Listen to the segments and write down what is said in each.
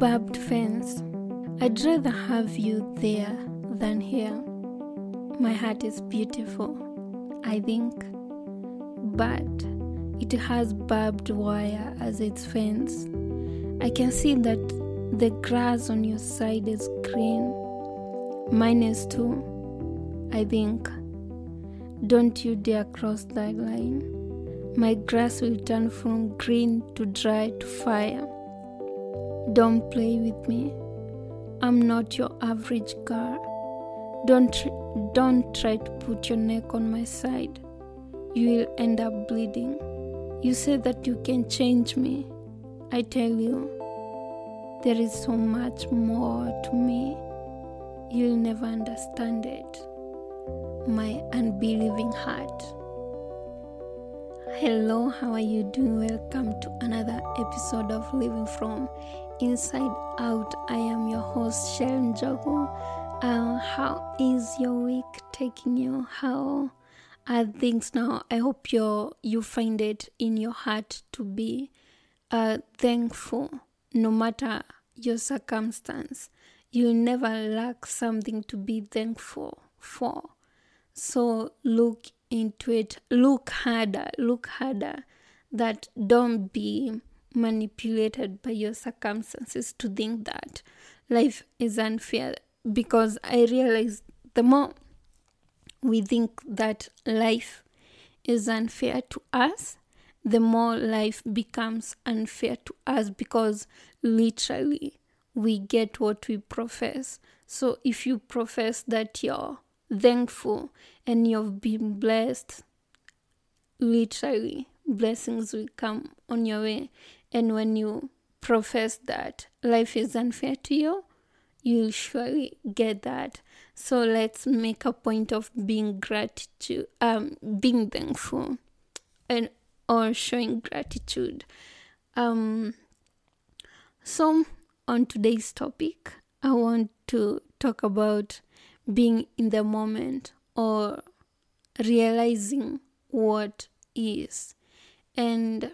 barbed fence. I'd rather have you there than here. My heart is beautiful, I think, but it has barbed wire as its fence. I can see that the grass on your side is green. Mine is too, I think. Don't you dare cross that line. My grass will turn from green to dry to fire. Don't play with me. I'm not your average girl. Don't tr- don't try to put your neck on my side. You will end up bleeding. You say that you can change me. I tell you, there is so much more to me. You'll never understand it. My unbelieving heart. Hello, how are you doing? Welcome to another episode of Living From Inside Out. I am your host, Shelmith Njogu. Uh, how is your week taking you? How are things now? I hope you you find it in your heart to be uh, thankful, no matter your circumstance. You'll never lack something to be thankful for. So look into it. Look harder. Look harder. That don't be manipulated by your circumstances to think that life is unfair. Because I realize the more we think that life is unfair to us, the more life becomes unfair to us because literally we get what we profess. So if you profess that you're thankful and you've been blessed, literally blessings will come on your way. And when you profess that life is unfair to you, you'll surely get that. So let's make a point of being gratitude, um, being thankful, and or showing gratitude. Um, so on today's topic, I want to talk about being in the moment or realizing what is, and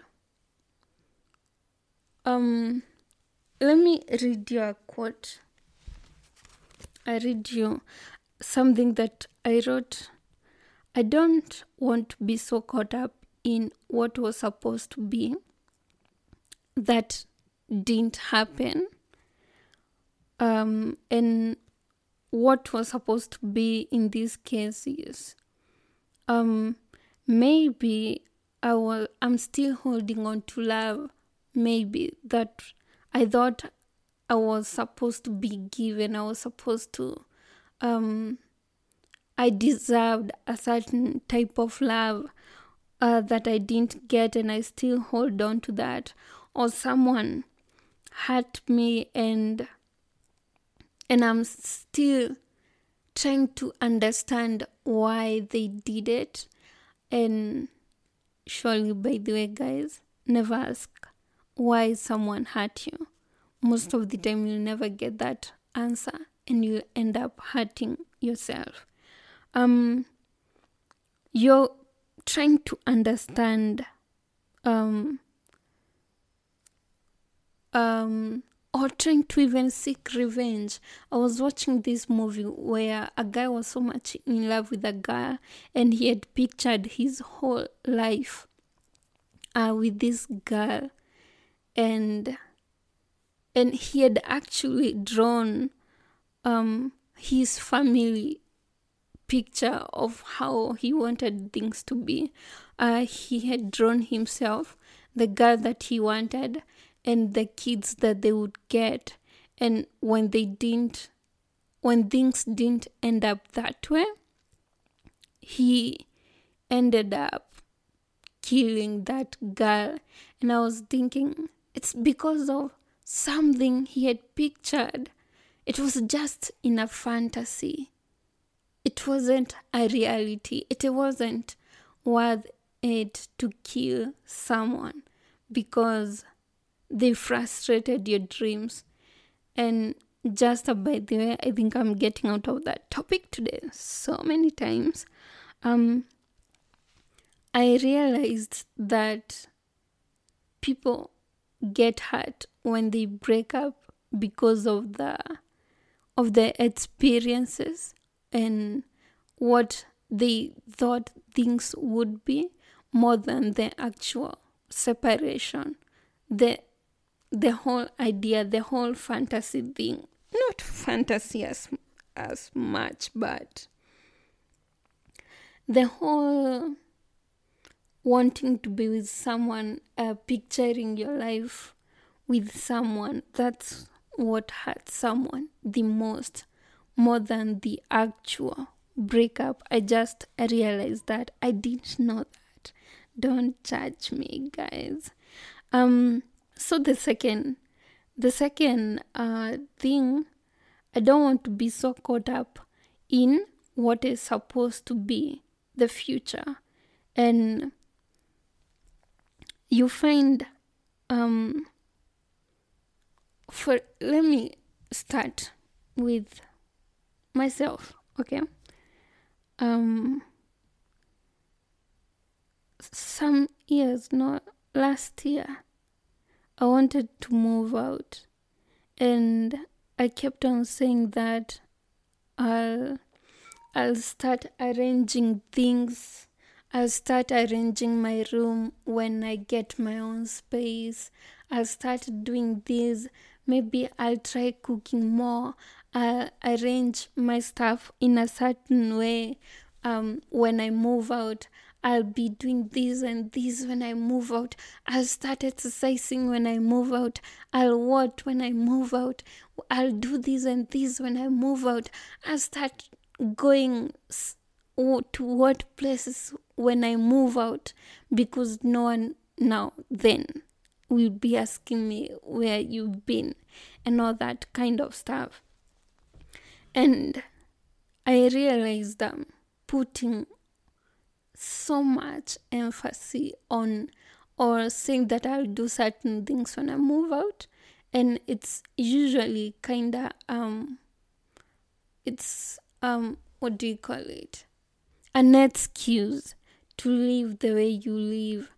um, let me read you a quote. I read you something that I wrote. I don't want to be so caught up in what was supposed to be that didn't happen. Um, and what was supposed to be in these cases. Um, maybe I will, I'm still holding on to love. Maybe that I thought I was supposed to be given. I was supposed to, um, I deserved a certain type of love uh, that I didn't get, and I still hold on to that. Or someone hurt me, and and I'm still trying to understand why they did it. And surely, by the way, guys, never ask why someone hurt you. Most of the time you'll never get that answer and you'll end up hurting yourself. Um you're trying to understand um um or trying to even seek revenge. I was watching this movie where a guy was so much in love with a girl and he had pictured his whole life uh, with this girl and and he had actually drawn um, his family picture of how he wanted things to be. Uh, he had drawn himself, the girl that he wanted, and the kids that they would get. And when they didn't, when things didn't end up that way, he ended up killing that girl. And I was thinking, it's because of something he had pictured. It was just in a fantasy. It wasn't a reality. It wasn't worth it to kill someone because they frustrated your dreams. And just by the way, I think I'm getting out of that topic today so many times. Um, I realized that people get hurt when they break up because of the of the experiences and what they thought things would be more than the actual separation. The the whole idea the whole fantasy thing not fantasy as as much but the whole wanting to be with someone uh, picturing your life with someone. That's what hurts someone the most more than the actual breakup. I just realized that. I didn't know that. Don't judge me guys. Um so the second the second uh thing i don't want to be so caught up in what is supposed to be the future. And you find um for let me start with myself okay? Um some years not last year i wanted to move out and i kept on saying that i'll i'll start arranging things i'll start arranging my room when i get my own space i'll start doing this maybe i'll try cooking more i'll arrange my stuff in a certain way um, when i move out I'll be doing this and this when I move out. I'll start exercising when I move out. I'll what when I move out. I'll do this and this when I move out. I'll start going to what places when I move out because no one now then will be asking me where you've been and all that kind of stuff. And I realized that putting so much emphasis on or saying that I'll do certain things when I move out and it's usually kinda um it's um what do you call it? An excuse to live the way you live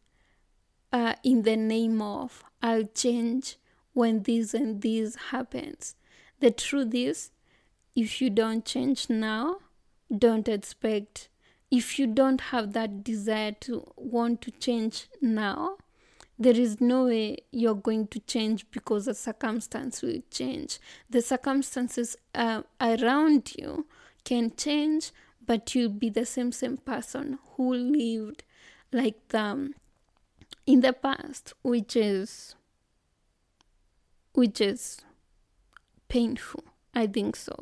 uh, in the name of I'll change when this and this happens. The truth is, if you don't change now, don't expect if you don't have that desire to want to change now, there is no way you're going to change because the circumstance will change. The circumstances uh, around you can change, but you'll be the same same person who lived like them in the past, which is which is painful. I think so.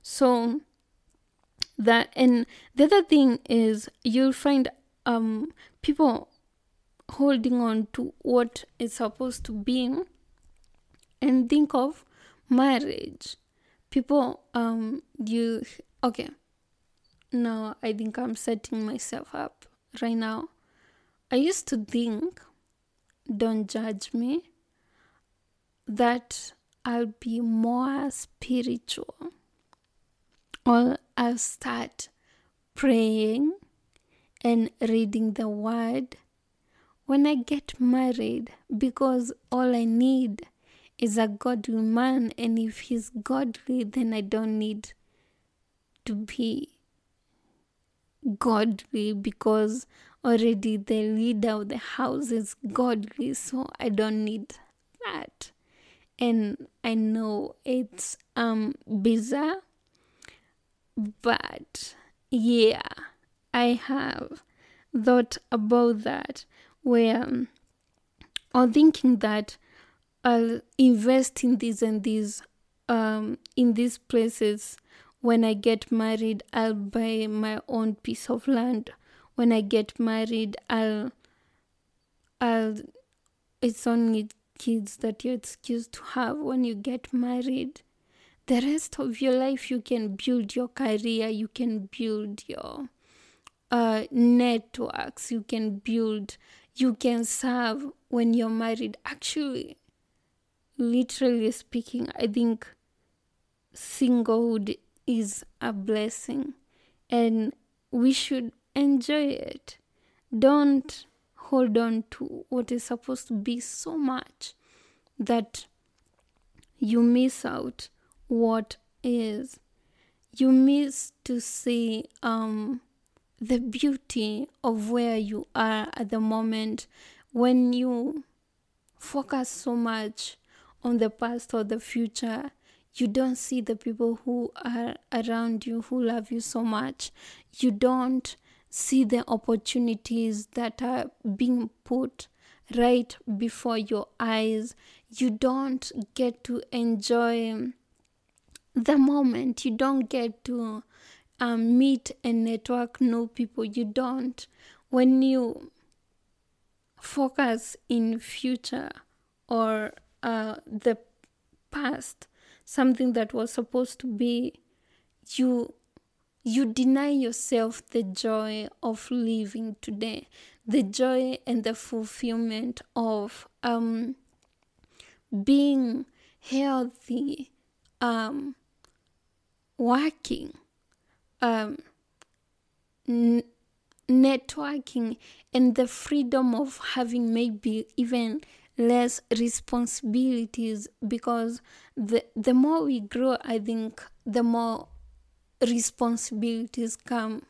So that and the other thing is you'll find um people holding on to what is supposed to be and think of marriage people um you okay now i think i'm setting myself up right now. I used to think don't judge me that i'll be more spiritual. Or I'll start praying and reading the word when I get married because all I need is a godly man, and if he's godly, then I don't need to be godly because already the leader of the house is godly, so I don't need that. And I know it's um bizarre but yeah, I have thought about that where um, or thinking that I'll invest in this and this um, in these places when I get married I'll buy my own piece of land. When I get married I'll I'll it's only kids that you're excused to have when you get married. The rest of your life you can build your career you can build your uh, networks you can build you can serve when you're married. Actually literally speaking i think singlehood is a blessing and we should enjoy it don't hold on to what is supposed to be so much that you miss out what is. You miss to see um, the beauty of where you are at the moment when you focus so much on the past or the future you don't see the people who are around you who love you so much. You don't see the opportunities that are being put right before your eyes. You don't get to enjoy the moment. You don't get to um, meet and network new people. You don't. When you focus in future or uh, the past something that was supposed to be you you deny yourself the joy of living today the joy and the fulfillment of um, being healthy um, working um, n- networking and the freedom of having maybe even less responsibilities because the the more we grow i think the more responsibilities come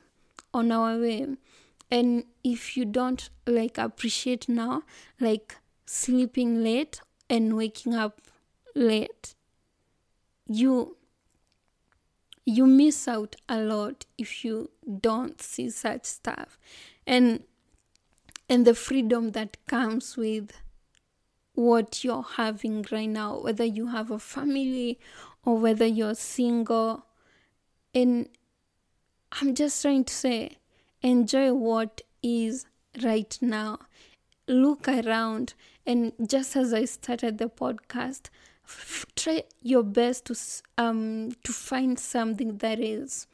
on our way. And if you don't like appreciate now like sleeping late and waking up late you you miss out a lot if you don't see such stuff. And and the freedom that comes with what you're having right now whether you have a family or whether you're single. And i'm just trying to say enjoy what is right now. Look around. And just as i started the podcast try your best to um to find something that is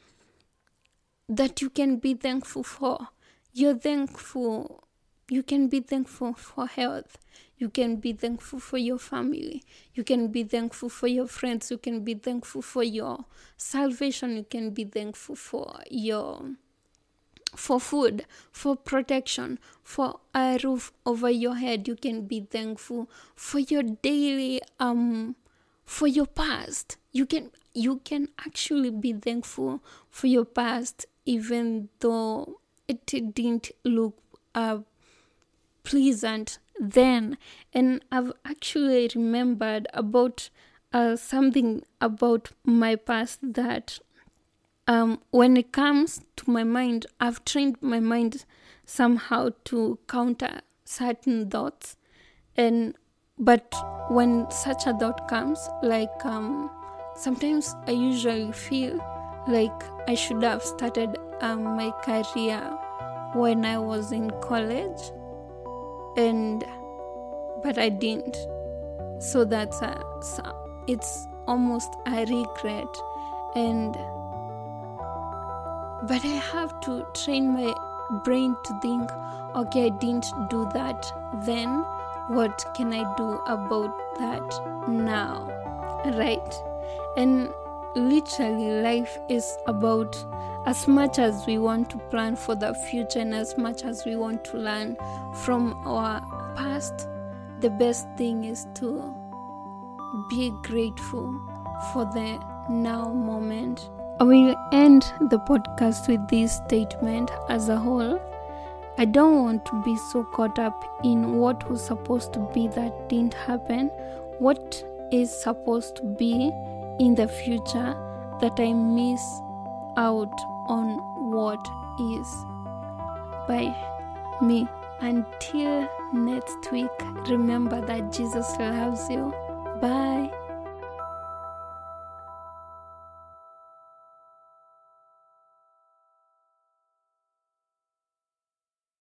that you can be thankful for. You're thankful you can be thankful for health you can be thankful for your family you can be thankful for your friends you can be thankful for your salvation you can be thankful for your for food, for protection, for a roof over your head. You can be thankful for your daily um for your past. You can you can actually be thankful for your past even though it didn't look uh, pleasant then. And I've actually remembered about uh, something about my past that um, when it comes to my mind, I've trained my mind somehow to counter certain thoughts, and but when such a thought comes, like um, sometimes I usually feel like I should have started um, my career when I was in college, and but I didn't. So that's a, it's almost a regret, and but I have to train my brain to think, okay, I didn't do that then. What can I do about that now? Right? And literally, life is about as much as we want to plan for the future and as much as we want to learn from our past, the best thing is to be grateful for the now moment I will end the podcast with this statement as a whole. I don't want to be so caught up in what was supposed to be that didn't happen, what is supposed to be in the future that I miss out on what is. By me. Until next week, remember that Jesus loves you. Bye.